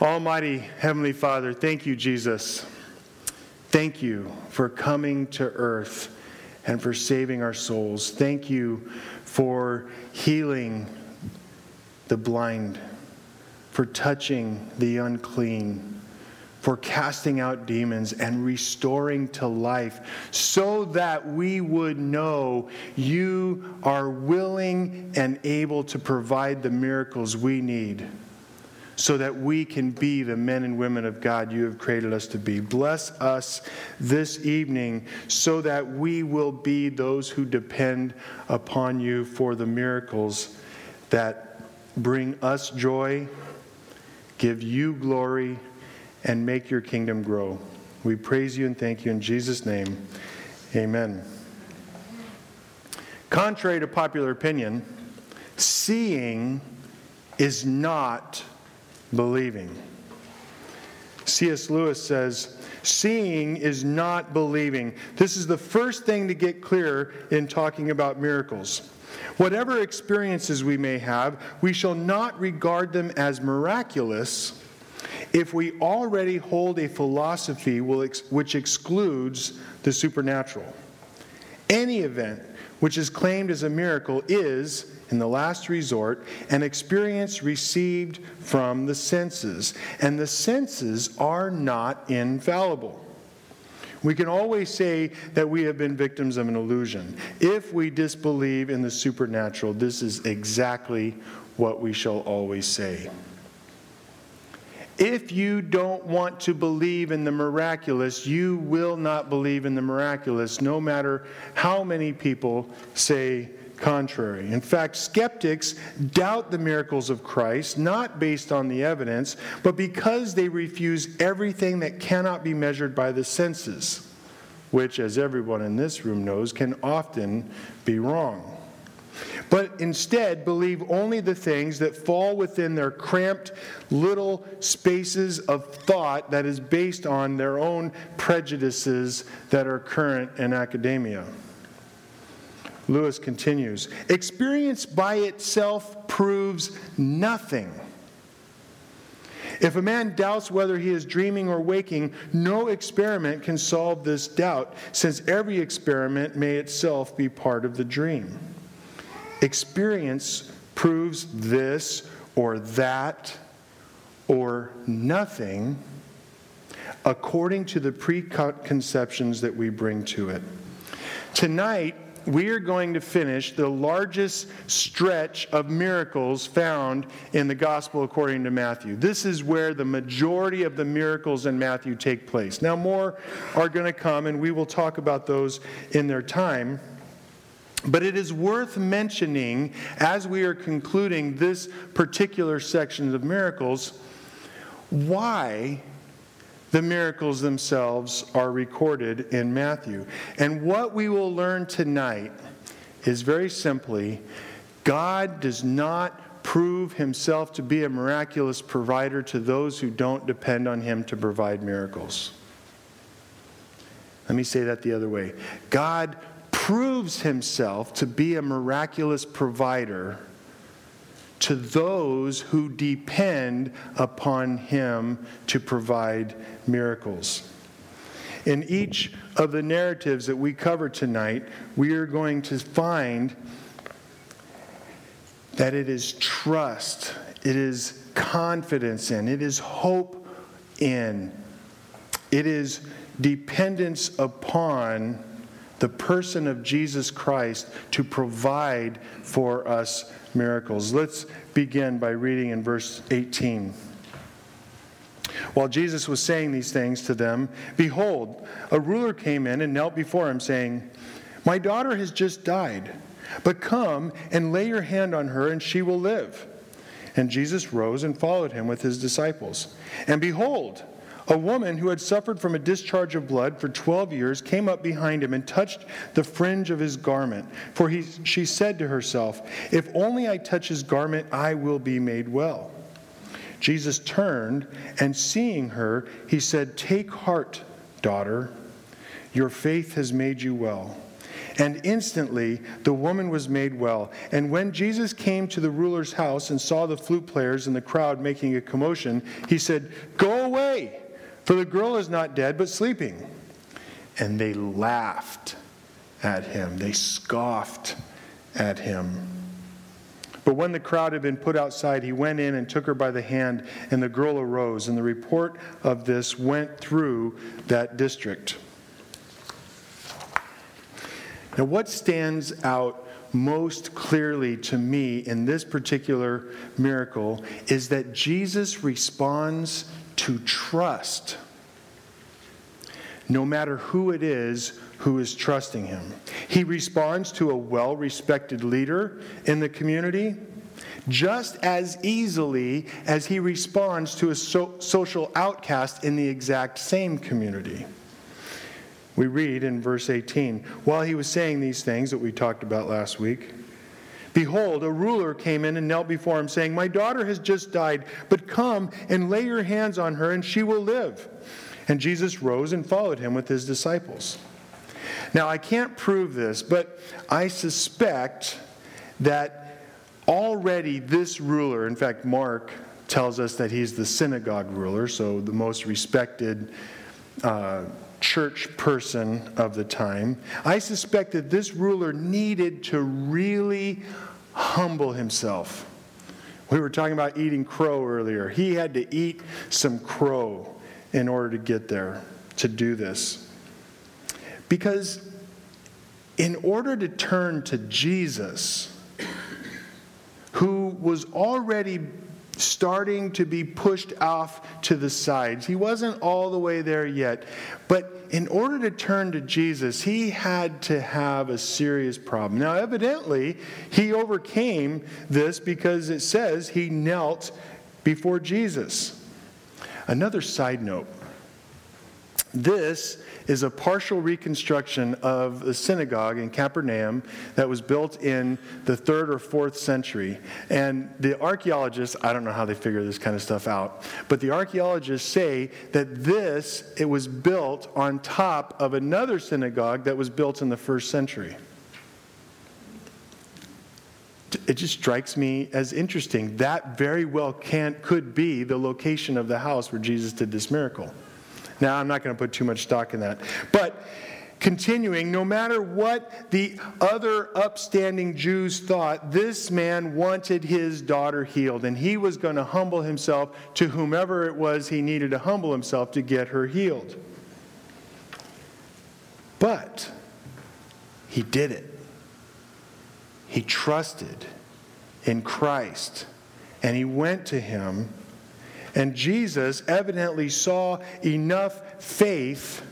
Almighty Heavenly Father, thank you, Jesus. Thank you for coming to earth and for saving our souls. Thank you for healing the blind, for touching the unclean, for casting out demons and restoring to life, so that we would know you are willing and able to provide the miracles we need so that we can be the men and women of God you have created us to be. Bless us this evening so that we will be those who depend upon you for the miracles that bring us joy, give you glory, and make your kingdom grow. We praise you and thank you in Jesus' name. Amen. Contrary to popular opinion, seeing is not believing. C.S. Lewis says, Seeing is not believing. This is the first thing to get clear in talking about miracles. Whatever experiences we may have, we shall not regard them as miraculous if we already hold a philosophy which excludes the supernatural. Any event which is claimed as a miracle is, in the last resort, an experience received from the senses. And the senses are not infallible. We can always say that we have been victims of an illusion. If we disbelieve in the supernatural, this is exactly what we shall always say. If you don't want to believe in the miraculous, you will not believe in the miraculous, no matter how many people say contrary. In fact, skeptics doubt the miracles of Christ, not based on the evidence, but because they refuse everything that cannot be measured by the senses, which, as everyone in this room knows, can often be wrong. But instead, believe only the things that fall within their cramped little spaces of thought that is based on their own prejudices that are current in academia. Lewis continues Experience by itself proves nothing. If a man doubts whether he is dreaming or waking, no experiment can solve this doubt, since every experiment may itself be part of the dream. Experience proves this or that or nothing according to the preconceptions that we bring to it. Tonight, we are going to finish the largest stretch of miracles found in the gospel according to Matthew. This is where the majority of the miracles in Matthew take place. Now, more are going to come, and we will talk about those in their time. But it is worth mentioning as we are concluding this particular section of miracles why the miracles themselves are recorded in Matthew. And what we will learn tonight is very simply God does not prove himself to be a miraculous provider to those who don't depend on him to provide miracles. Let me say that the other way God proves himself to be a miraculous provider to those who depend upon him to provide miracles. In each of the narratives that we cover tonight, we are going to find that it is trust, it is confidence in, it is hope in, it is dependence upon the person of Jesus Christ to provide for us miracles. Let's begin by reading in verse 18. While Jesus was saying these things to them, behold, a ruler came in and knelt before him, saying, My daughter has just died, but come and lay your hand on her, and she will live. And Jesus rose and followed him with his disciples. And behold, a woman who had suffered from a discharge of blood for 12 years came up behind him and touched the fringe of his garment. For he, she said to herself, If only I touch his garment, I will be made well. Jesus turned and seeing her, he said, Take heart, daughter, your faith has made you well. and instantly the woman was made well. And when Jesus came to the ruler's house and saw the flute players and the crowd making a commotion, he said, Go away, for the girl is not dead, but sleeping. And they laughed at him, they scoffed at him. But when the crowd had been put outside, he went in and took her by the hand, and the girl arose. And the report of this went through that district. Now, what stands out most clearly to me in this particular miracle is that Jesus responds to trust, no matter who it is who is trusting him. He responds to a well respected leader in the community just as easily as he responds to a so- social outcast in the exact same community. We read in verse 18 While he was saying these things that we talked about last week, behold, a ruler came in and knelt before him, saying, My daughter has just died, but come and lay your hands on her, and she will live. And Jesus rose and followed him with his disciples. Now, I can't prove this, but I suspect that already this ruler, in fact, Mark tells us that he's the synagogue ruler, so the most respected. Uh, church person of the time, I suspect that this ruler needed to really humble himself. We were talking about eating crow earlier. He had to eat some crow in order to get there, to do this. Because in order to turn to Jesus, who was already starting to be pushed off to the sides. He wasn't all the way there yet. But in order to turn to Jesus, he had to have a serious problem. Now, evidently, he overcame this because it says he knelt before Jesus. Another side note this is a partial reconstruction of the synagogue in Capernaum that was built in the third or fourth century. And the archaeologists, I don't know how they figure this kind of stuff out, but the archaeologists say that this, it was built on top of another synagogue that was built in the first century. It just strikes me as interesting. That very well can could be the location of the house where Jesus did this miracle. Now, I'm not going to put too much stock in that. But continuing, no matter what the other upstanding Jews thought, this man wanted his daughter healed, and he was going to humble himself to whomever it was he needed to humble himself to get her healed. But he did it. He trusted in Christ, and he went to him and Jesus evidently saw enough faith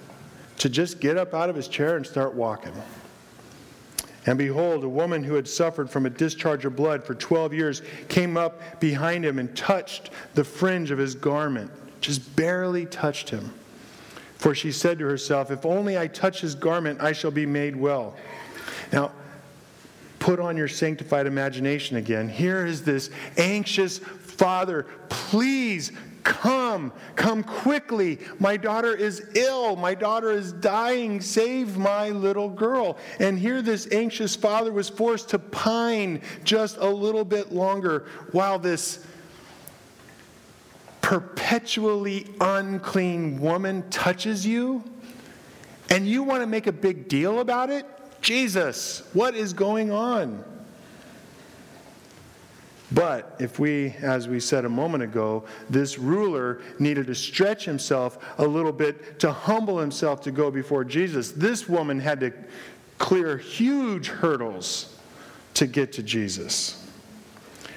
to just get up out of his chair and start walking. And behold, a woman who had suffered from a discharge of blood for 12 years came up behind him and touched the fringe of his garment, just barely touched him. For she said to herself, If only I touch his garment, I shall be made well. Now, put on your sanctified imagination again. Here is this anxious Father, please come, come quickly. My daughter is ill. My daughter is dying. Save my little girl. And here, this anxious father was forced to pine just a little bit longer while this perpetually unclean woman touches you. And you want to make a big deal about it? Jesus, what is going on? But if we, as we said a moment ago, this ruler needed to stretch himself a little bit to humble himself to go before Jesus, this woman had to clear huge hurdles to get to Jesus.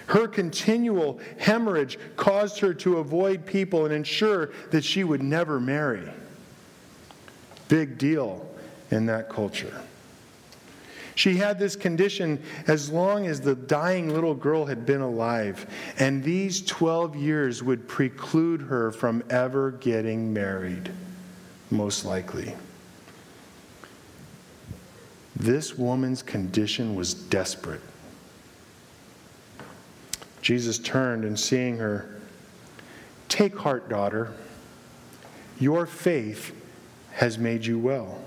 Her continual hemorrhage caused her to avoid people and ensure that she would never marry. Big deal in that culture. She had this condition as long as the dying little girl had been alive, and these 12 years would preclude her from ever getting married, most likely. This woman's condition was desperate. Jesus turned and seeing her, Take heart, daughter. Your faith has made you well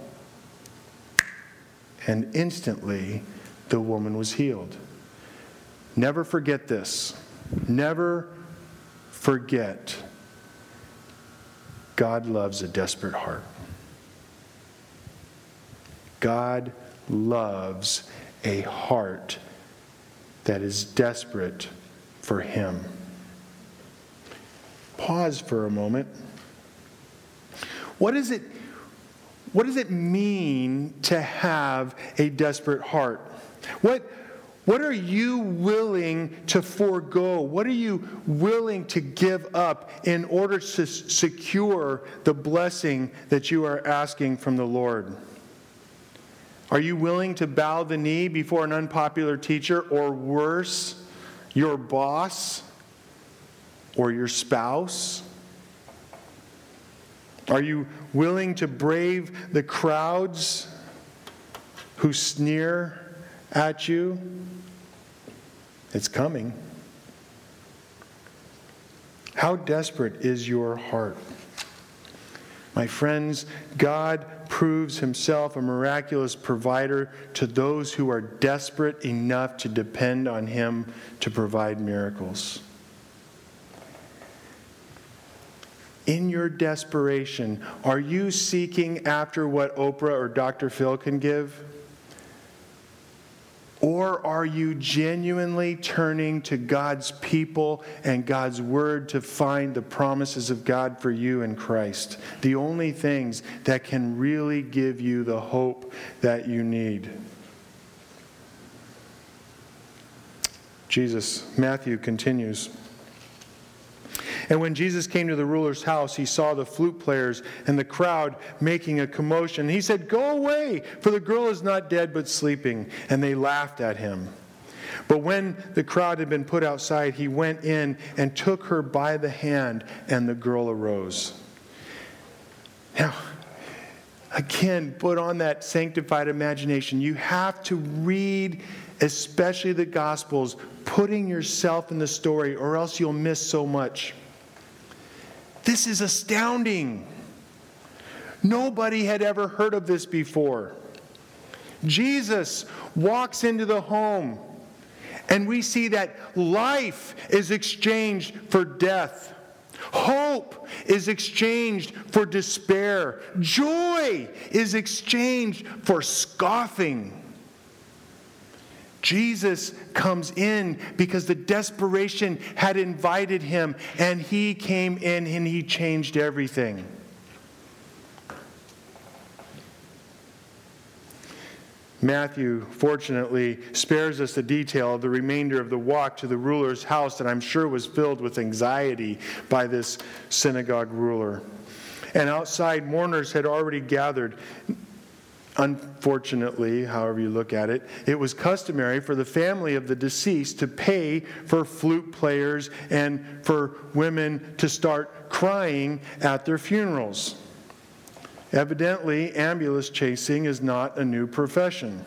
and instantly the woman was healed. Never forget this. Never forget God loves a desperate heart. God loves a heart that is desperate for Him. Pause for a moment. What is it, what does it mean to have a desperate heart? What, what are you willing to forego? What are you willing to give up in order to secure the blessing that you are asking from the Lord? Are you willing to bow the knee before an unpopular teacher or worse, your boss or your spouse? Are you willing to brave the crowds who sneer at you? It's coming. How desperate is your heart? My friends, God proves himself a miraculous provider to those who are desperate enough to depend on him to provide miracles. In your desperation, are you seeking after what Oprah or Dr. Phil can give? Or are you genuinely turning to God's people and God's word to find the promises of God for you in Christ? The only things that can really give you the hope that you need. Jesus, Matthew continues. And when Jesus came to the ruler's house, he saw the flute players and the crowd making a commotion. He said, Go away, for the girl is not dead but sleeping. And they laughed at him. But when the crowd had been put outside, he went in and took her by the hand, and the girl arose. Now, again, put on that sanctified imagination. You have to read, especially the Gospels, putting yourself in the story, or else you'll miss so much. This is astounding. Nobody had ever heard of this before. Jesus walks into the home, and we see that life is exchanged for death. Hope is exchanged for despair. Joy is exchanged for scoffing. Jesus comes in because the desperation had invited him, and he came in and he changed everything. Matthew, fortunately, spares us the detail of the remainder of the walk to the ruler's house that I'm sure was filled with anxiety by this synagogue ruler. And outside, mourners had already gathered. Unfortunately, however you look at it, it was customary for the family of the deceased to pay for flute players and for women to start crying at their funerals. Evidently, ambulance chasing is not a new profession.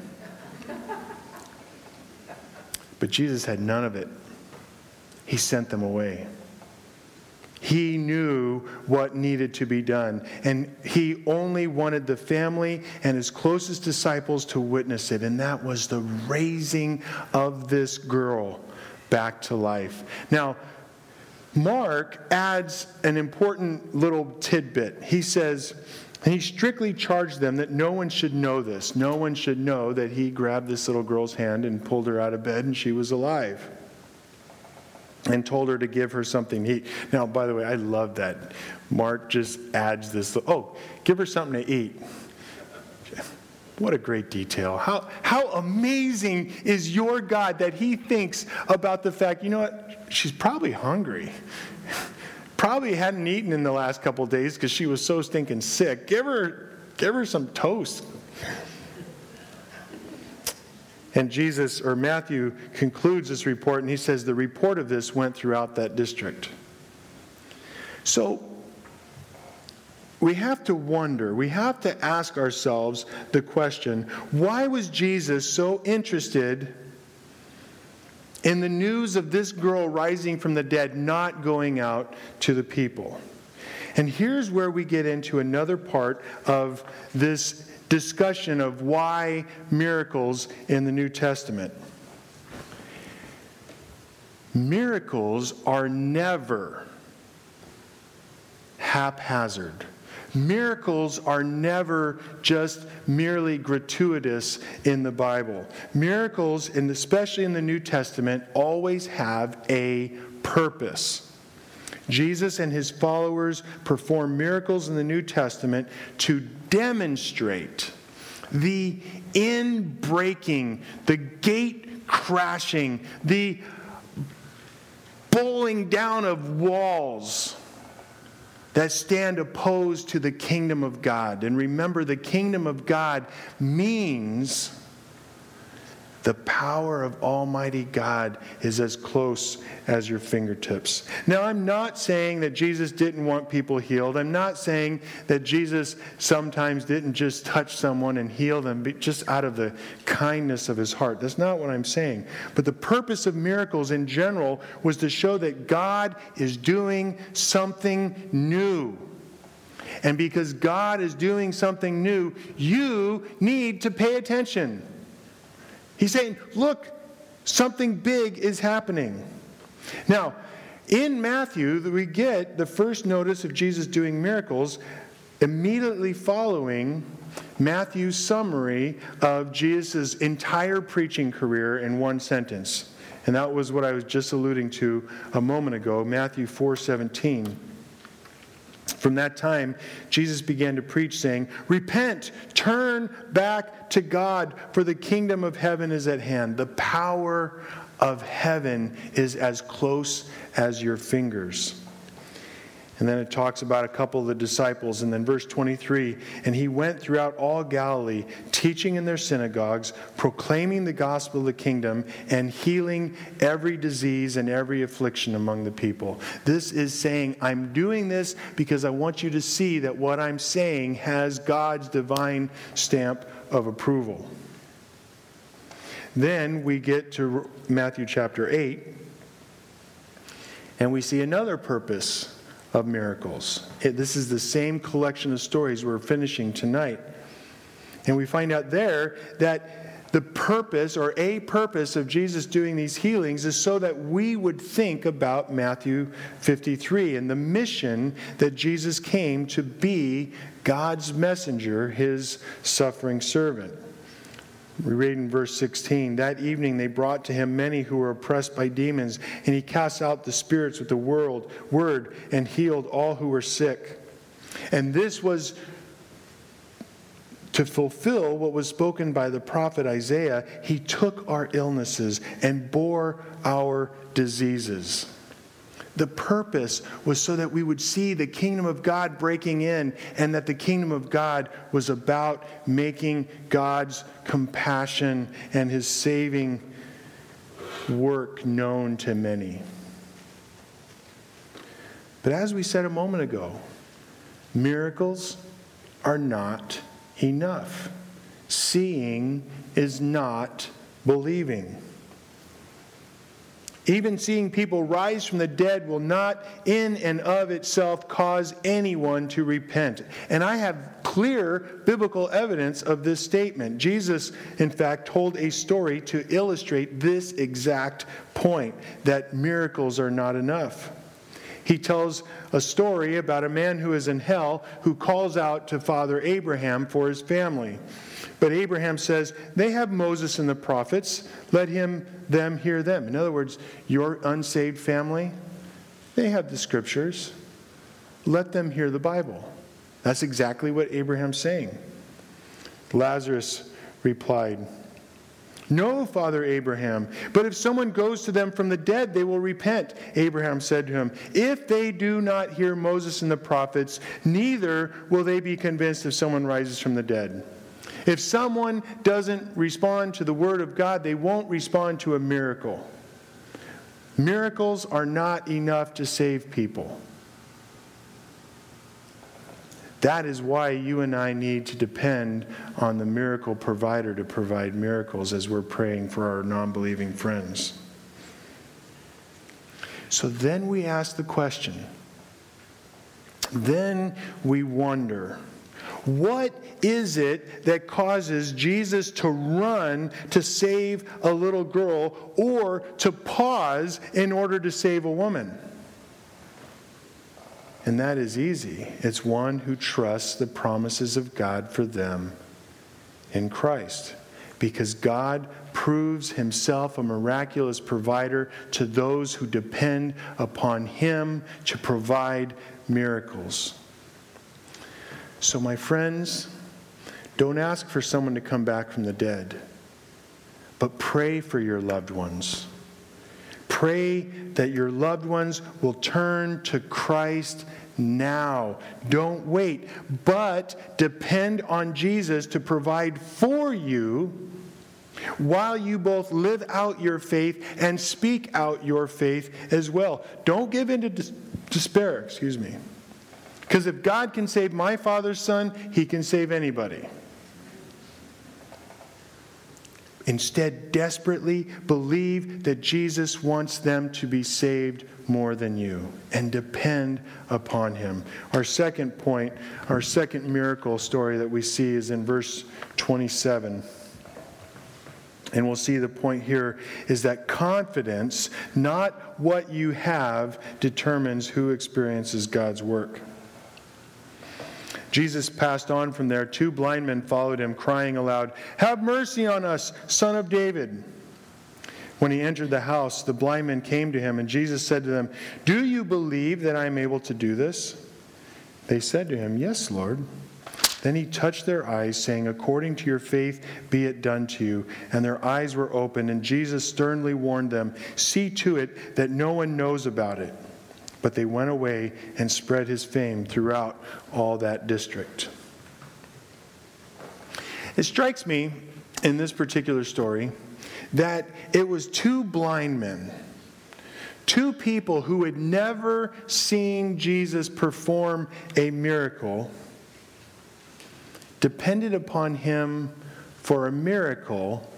But Jesus had none of it. He sent them away. He knew what needed to be done, and he only wanted the family and his closest disciples to witness it, and that was the raising of this girl back to life. Now, Mark adds an important little tidbit. He says, and he strictly charged them that no one should know this. No one should know that he grabbed this little girl's hand and pulled her out of bed and she was alive and told her to give her something to eat. Now, by the way, I love that. Mark just adds this oh, give her something to eat. What a great detail. How, how amazing is your God that He thinks about the fact, you know what? She's probably hungry. Probably hadn't eaten in the last couple days because she was so stinking sick. Give her, give her some toast. And Jesus, or Matthew, concludes this report and he says the report of this went throughout that district. So we have to wonder, we have to ask ourselves the question why was Jesus so interested in the news of this girl rising from the dead not going out to the people? And here's where we get into another part of this discussion of why miracles in the New Testament. Miracles are never haphazard. Miracles are never just merely gratuitous in the Bible. Miracles, and especially in the New Testament, always have a purpose. Jesus and his followers perform miracles in the New Testament to demonstrate the in breaking, the gate crashing, the bowling down of walls that stand opposed to the kingdom of God. And remember, the kingdom of God means the power of Almighty God is as close as your fingertips. Now, I'm not saying that Jesus didn't want people healed. I'm not saying that Jesus sometimes didn't just touch someone and heal them just out of the kindness of his heart. That's not what I'm saying. But the purpose of miracles in general was to show that God is doing something new. And because God is doing something new, you need to pay attention. He's saying, look, something big is happening. Now, in Matthew, we get the first notice of Jesus doing miracles immediately following Matthew's summary of Jesus' entire preaching career in one sentence. And that was what I was just alluding to a moment ago, Matthew 4:17. From that time, Jesus began to preach, saying, Repent, turn back to God, for the kingdom of heaven is at hand. The power of heaven is as close as your fingers. And then it talks about a couple of the disciples. And then verse 23 And he went throughout all Galilee, teaching in their synagogues, proclaiming the gospel of the kingdom, and healing every disease and every affliction among the people. This is saying, I'm doing this because I want you to see that what I'm saying has God's divine stamp of approval. Then we get to Matthew chapter 8, and we see another purpose of miracles. This is the same collection of stories we're finishing tonight. And we find out there that the purpose or a purpose of Jesus doing these healings is so that we would think about Matthew 53 and the mission that Jesus came to be God's messenger, his suffering servant. We read in verse 16 That evening they brought to him many who were oppressed by demons, and he cast out the spirits with the world, word and healed all who were sick. And this was to fulfill what was spoken by the prophet Isaiah. He took our illnesses and bore our diseases. The purpose was so that we would see the kingdom of God breaking in and that the kingdom of God was about making God's compassion and his saving work known to many. But as we said a moment ago, miracles are not enough. Seeing is not believing. Even seeing people rise from the dead will not, in and of itself, cause anyone to repent. And I have clear biblical evidence of this statement. Jesus, in fact, told a story to illustrate this exact point that miracles are not enough. He tells a story about a man who is in hell who calls out to Father Abraham for his family. But Abraham says, They have Moses and the prophets. Let him them hear them. In other words, your unsaved family, they have the scriptures. Let them hear the Bible. That's exactly what Abraham's saying. Lazarus replied, No, Father Abraham, but if someone goes to them from the dead, they will repent. Abraham said to him, If they do not hear Moses and the prophets, neither will they be convinced if someone rises from the dead. If someone doesn't respond to the Word of God, they won't respond to a miracle. Miracles are not enough to save people. That is why you and I need to depend on the miracle provider to provide miracles as we're praying for our non believing friends. So then we ask the question then we wonder what is it that causes Jesus to run to save a little girl or to pause in order to save a woman? And that is easy. It's one who trusts the promises of God for them in Christ. Because God proves himself a miraculous provider to those who depend upon him to provide miracles. So, my friends, don't ask for someone to come back from the dead, but pray for your loved ones. Pray that your loved ones will turn to Christ now. Don't wait, but depend on Jesus to provide for you while you both live out your faith and speak out your faith as well. Don't give in to despair, excuse me. Because if God can save my father's son, he can save anybody. Instead, desperately believe that Jesus wants them to be saved more than you and depend upon him. Our second point, our second miracle story that we see is in verse 27. And we'll see the point here is that confidence, not what you have, determines who experiences God's work. Jesus passed on from there. Two blind men followed him, crying aloud, Have mercy on us, son of David. When he entered the house, the blind men came to him, and Jesus said to them, Do you believe that I am able to do this? They said to him, Yes, Lord. Then he touched their eyes, saying, According to your faith be it done to you. And their eyes were opened, and Jesus sternly warned them, See to it that no one knows about it. But they went away and spread his fame throughout all that district. It strikes me in this particular story that it was two blind men, two people who had never seen Jesus perform a miracle, depended upon him for a miracle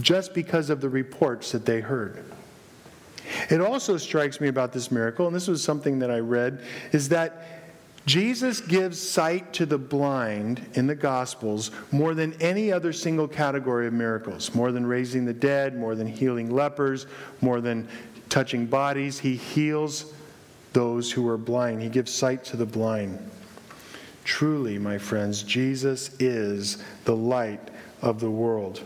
just because of the reports that they heard. It also strikes me about this miracle, and this was something that I read, is that Jesus gives sight to the blind in the Gospels more than any other single category of miracles, more than raising the dead, more than healing lepers, more than touching bodies. He heals those who are blind, He gives sight to the blind. Truly, my friends, Jesus is the light of the world.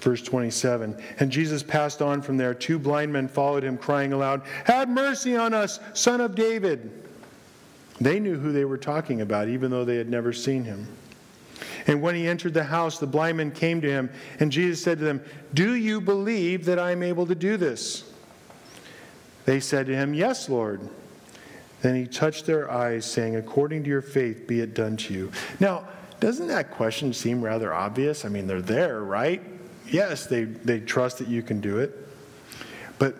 Verse 27 And Jesus passed on from there. Two blind men followed him, crying aloud, Have mercy on us, son of David. They knew who they were talking about, even though they had never seen him. And when he entered the house, the blind men came to him, and Jesus said to them, Do you believe that I am able to do this? They said to him, Yes, Lord. Then he touched their eyes, saying, According to your faith, be it done to you. Now, doesn't that question seem rather obvious? I mean, they're there, right? Yes, they, they trust that you can do it. But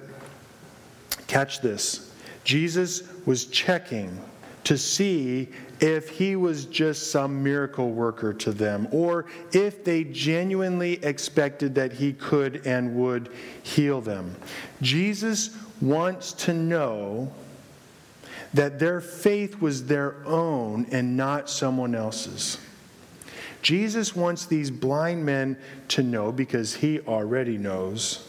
catch this Jesus was checking to see if he was just some miracle worker to them or if they genuinely expected that he could and would heal them. Jesus wants to know that their faith was their own and not someone else's. Jesus wants these blind men to know, because he already knows,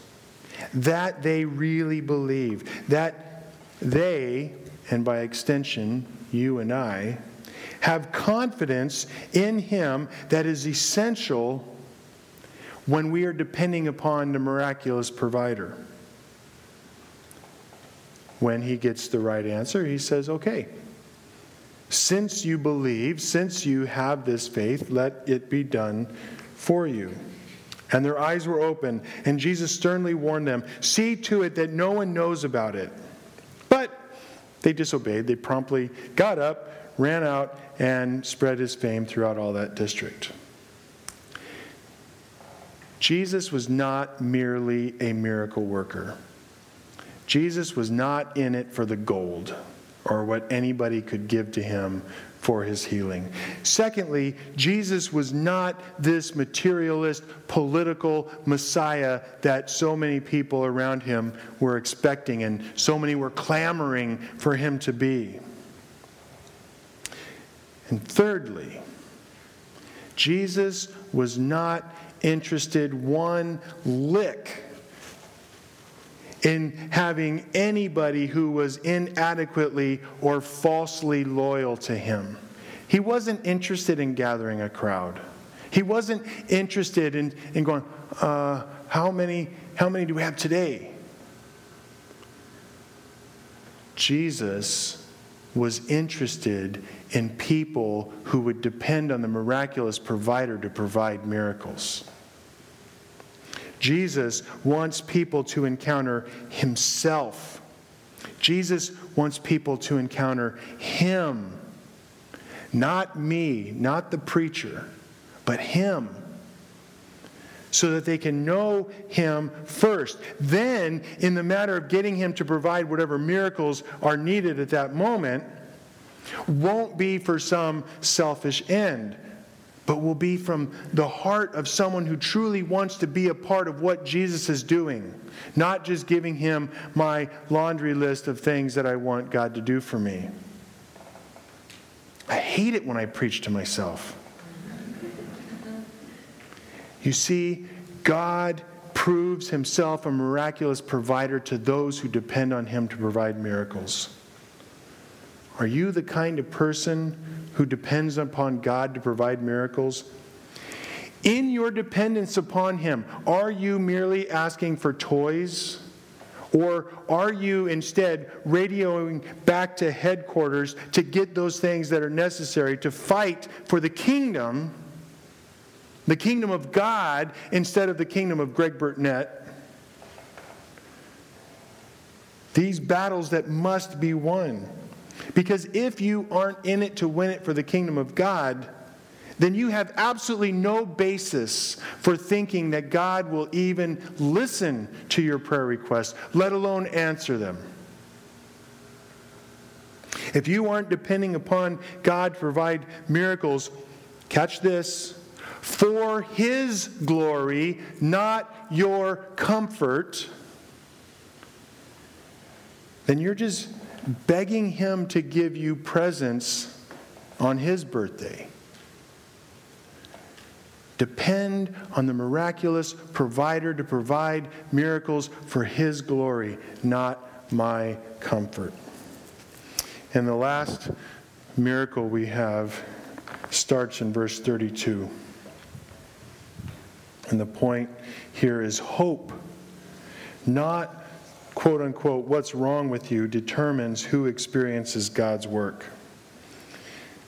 that they really believe, that they, and by extension, you and I, have confidence in him that is essential when we are depending upon the miraculous provider. When he gets the right answer, he says, okay, since you believe, since you have this faith, let it be done for you. And their eyes were open, and Jesus sternly warned them See to it that no one knows about it. But they disobeyed. They promptly got up, ran out, and spread his fame throughout all that district. Jesus was not merely a miracle worker. Jesus was not in it for the gold or what anybody could give to him for his healing. Secondly, Jesus was not this materialist political Messiah that so many people around him were expecting and so many were clamoring for him to be. And thirdly, Jesus was not interested one lick in having anybody who was inadequately or falsely loyal to him. He wasn't interested in gathering a crowd. He wasn't interested in, in going, uh, how, many, how many do we have today? Jesus was interested in people who would depend on the miraculous provider to provide miracles. Jesus wants people to encounter himself. Jesus wants people to encounter him. Not me, not the preacher, but him. So that they can know him first. Then, in the matter of getting him to provide whatever miracles are needed at that moment, won't be for some selfish end but will be from the heart of someone who truly wants to be a part of what Jesus is doing, not just giving him my laundry list of things that I want God to do for me. I hate it when I preach to myself. You see, God proves himself a miraculous provider to those who depend on him to provide miracles. Are you the kind of person who depends upon God to provide miracles? In your dependence upon Him, are you merely asking for toys? Or are you instead radioing back to headquarters to get those things that are necessary to fight for the kingdom, the kingdom of God, instead of the kingdom of Greg Burtnett? These battles that must be won. Because if you aren't in it to win it for the kingdom of God, then you have absolutely no basis for thinking that God will even listen to your prayer requests, let alone answer them. If you aren't depending upon God to provide miracles, catch this for His glory, not your comfort, then you're just begging Him to give you presents on His birthday. Depend on the miraculous provider to provide miracles for His glory, not my comfort. And the last miracle we have starts in verse 32. And the point here is hope, not quote unquote, what's wrong with you determines who experiences God's work.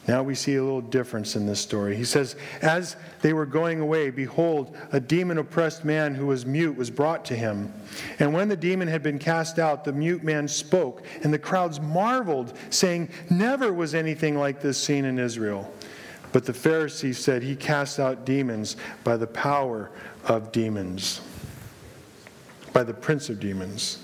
Now we see a little difference in this story. He says, As they were going away, behold, a demon oppressed man who was mute was brought to him. And when the demon had been cast out, the mute man spoke, and the crowds marveled, saying, Never was anything like this seen in Israel. But the Pharisees said, He cast out demons by the power of demons, by the prince of demons.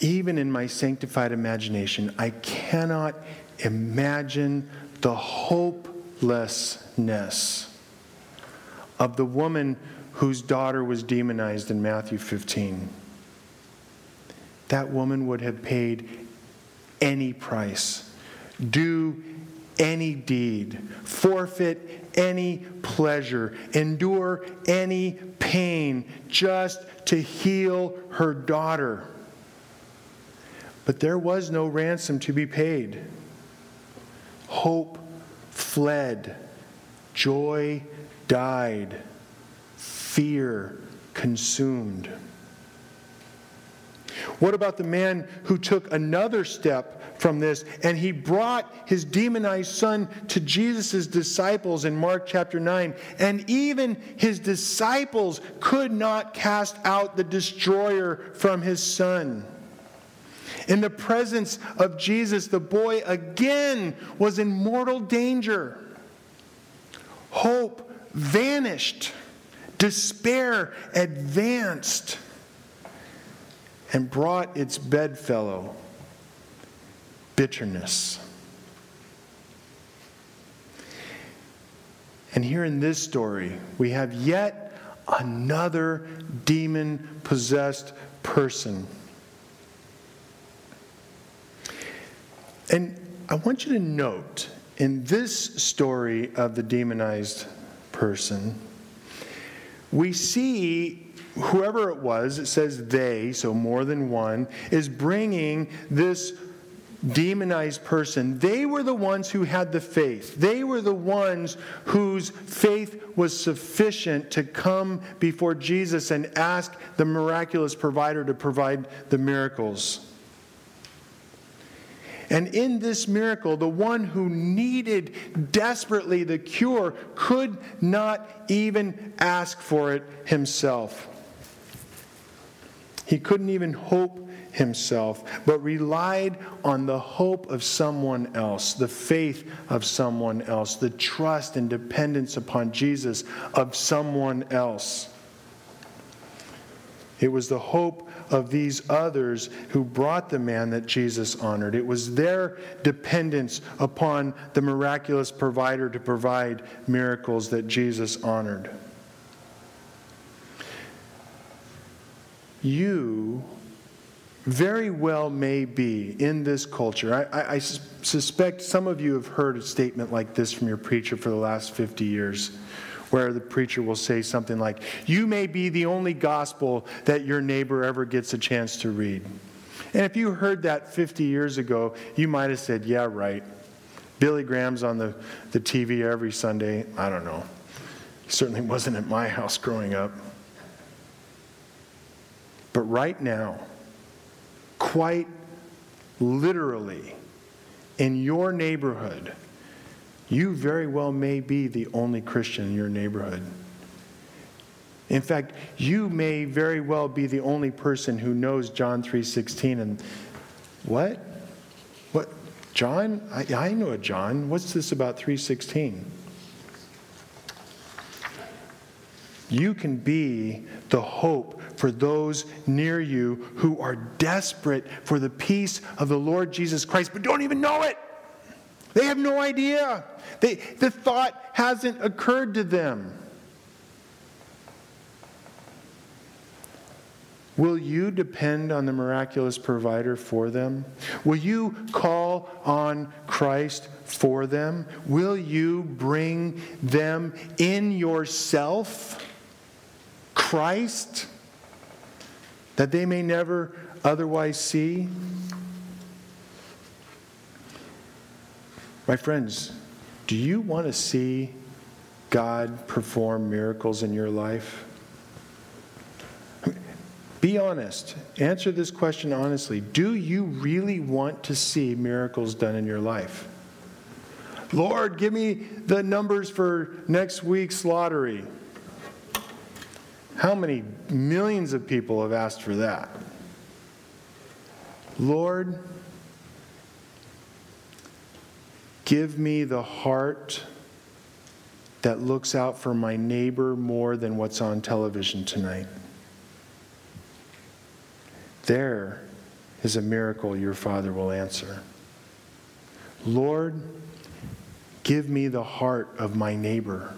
Even in my sanctified imagination, I cannot imagine the hopelessness of the woman whose daughter was demonized in Matthew 15. That woman would have paid any price, do any deed, forfeit any pleasure, endure any pain just to heal her daughter. But there was no ransom to be paid. Hope fled, joy died, fear consumed. What about the man who took another step from this and he brought his demonized son to Jesus' disciples in Mark chapter 9? And even his disciples could not cast out the destroyer from his son. In the presence of Jesus, the boy again was in mortal danger. Hope vanished, despair advanced, and brought its bedfellow bitterness. And here in this story, we have yet another demon possessed person And I want you to note in this story of the demonized person, we see whoever it was, it says they, so more than one, is bringing this demonized person. They were the ones who had the faith. They were the ones whose faith was sufficient to come before Jesus and ask the miraculous provider to provide the miracles. And in this miracle, the one who needed desperately the cure could not even ask for it himself. He couldn't even hope himself, but relied on the hope of someone else, the faith of someone else, the trust and dependence upon Jesus of someone else. It was the hope of these others who brought the man that Jesus honored. It was their dependence upon the miraculous provider to provide miracles that Jesus honored. you very well may be in this culture. I, I, I, suspect some of you have heard a statement like this from your preacher for the last 50 years, where the preacher will say something like, You may be the only gospel that your neighbor ever gets a chance to read. And if you heard that 50 years ago, you might have said, Yeah, right. Billy Graham's on the, the TV every Sunday. I don't know. He certainly wasn't at my house growing up. But right now, quite literally, in your neighborhood, you very well may be the only Christian in your neighborhood. In fact, you may very well be the only person who knows John 3:16 and what? What John? I, I know a John. What's this about 316? You can be the hope for those near you who are desperate for the peace of the Lord Jesus Christ, but don't even know it. They have no idea. They, the thought hasn't occurred to them. Will you depend on the miraculous provider for them? Will you call on Christ for them? Will you bring them in yourself? Christ that they may never otherwise see? My friends, do you want to see God perform miracles in your life? Be honest. Answer this question honestly. Do you really want to see miracles done in your life? Lord, give me the numbers for next week's lottery. How many millions of people have asked for that? Lord, give me the heart that looks out for my neighbor more than what's on television tonight. There is a miracle your Father will answer. Lord, give me the heart of my neighbor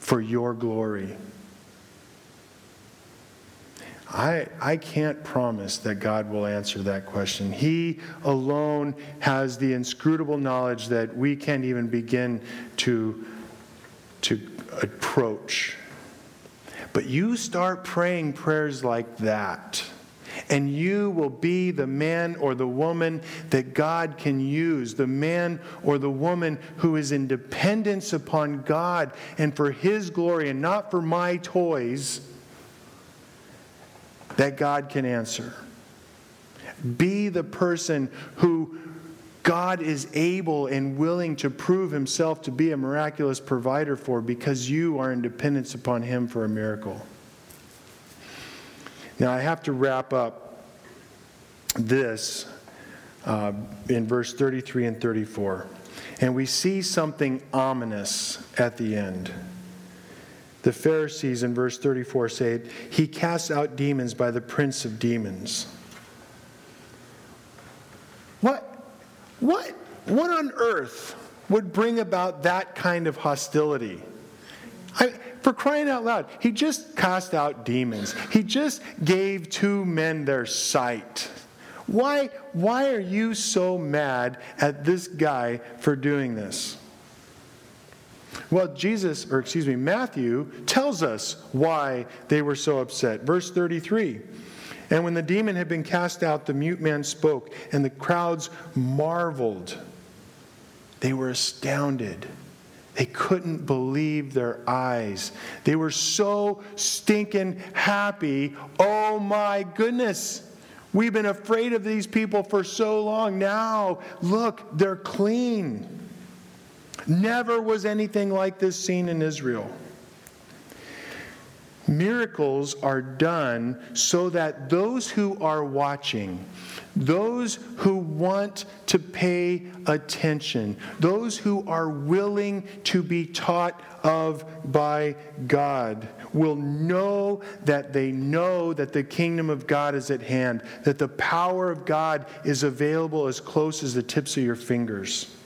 for your glory. I, I can't promise that God will answer that question. He alone has the inscrutable knowledge that we can't even begin to, to approach. But you start praying prayers like that, and you will be the man or the woman that God can use, the man or the woman who is in dependence upon God and for His glory and not for my toys that God can answer. Be the person who God is able and willing to prove himself to be a miraculous provider for because you are in dependence upon him for a miracle. Now, I have to wrap up this uh, in verse 33 and 34. And we see something ominous at the end. The Pharisees in verse 34 say, He casts out demons by the prince of demons. What? What? What on earth would bring about that kind of hostility? I, for crying out loud, he just cast out demons. He just gave two men their sight. Why, why are you so mad at this guy for doing this? Well, Jesus, or excuse me, Matthew tells us why they were so upset. Verse 33 And when the demon had been cast out, the mute man spoke, and the crowds marveled. They were astounded. They couldn't believe their eyes. They were so stinking happy. Oh my goodness. We've been afraid of these people for so long. Now, look, they're clean. Never was anything like this seen in Israel. Miracles are done so that those who are watching, those who want to pay attention, those who are willing to be taught of by God, will know that they know that the kingdom of God is at hand, that the power of God is available as close as the tips of your fingers.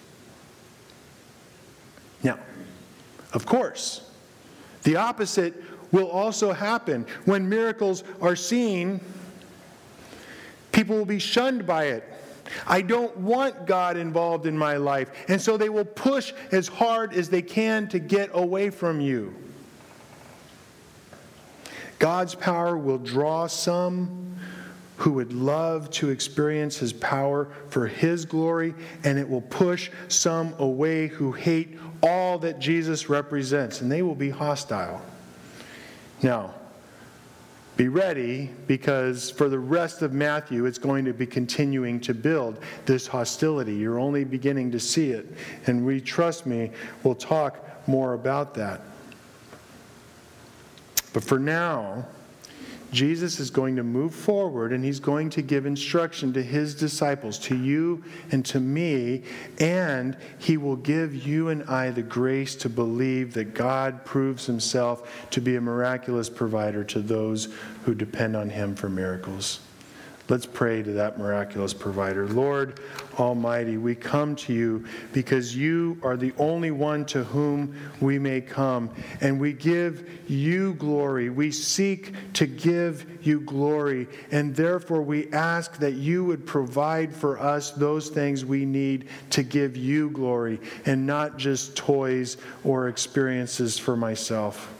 Now, of course, the opposite will also happen. When miracles are seen, people will be shunned by it. I don't want God involved in my life. And so they will push as hard as they can to get away from you. God's power will draw some who would love to experience his power for his glory, and it will push some away who hate all that Jesus represents, and they will be hostile. Now, be ready because for the rest of Matthew, it's going to be continuing to build this hostility. You're only beginning to see it. And we, trust me, we'll talk more about that. But for now, Jesus is going to move forward and he's going to give instruction to his disciples, to you and to me, and he will give you and I the grace to believe that God proves himself to be a miraculous provider to those who depend on him for miracles. Let's pray to that miraculous provider. Lord Almighty, we come to you because you are the only one to whom we may come, and we give you glory. We seek to give you glory, and therefore we ask that you would provide for us those things we need to give you glory, and not just toys or experiences for myself.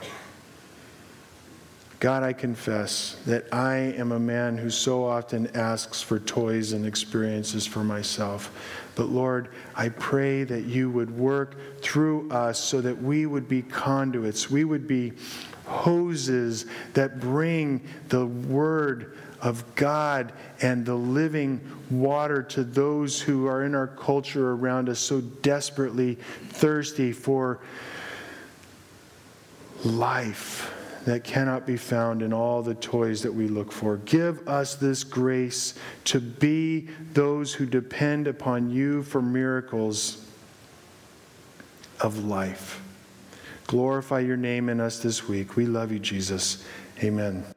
God, I confess that I am a man who so often asks for toys and experiences for myself. But Lord, I pray that you would work through us so that we would be conduits, we would be hoses that bring the word of God and the living water to those who are in our culture around us so desperately thirsty for life that cannot be found in all the toys that we look for. Give us this grace to be those who depend upon you for miracles of life. Glorify your name in us this week. We love you, Jesus. Amen.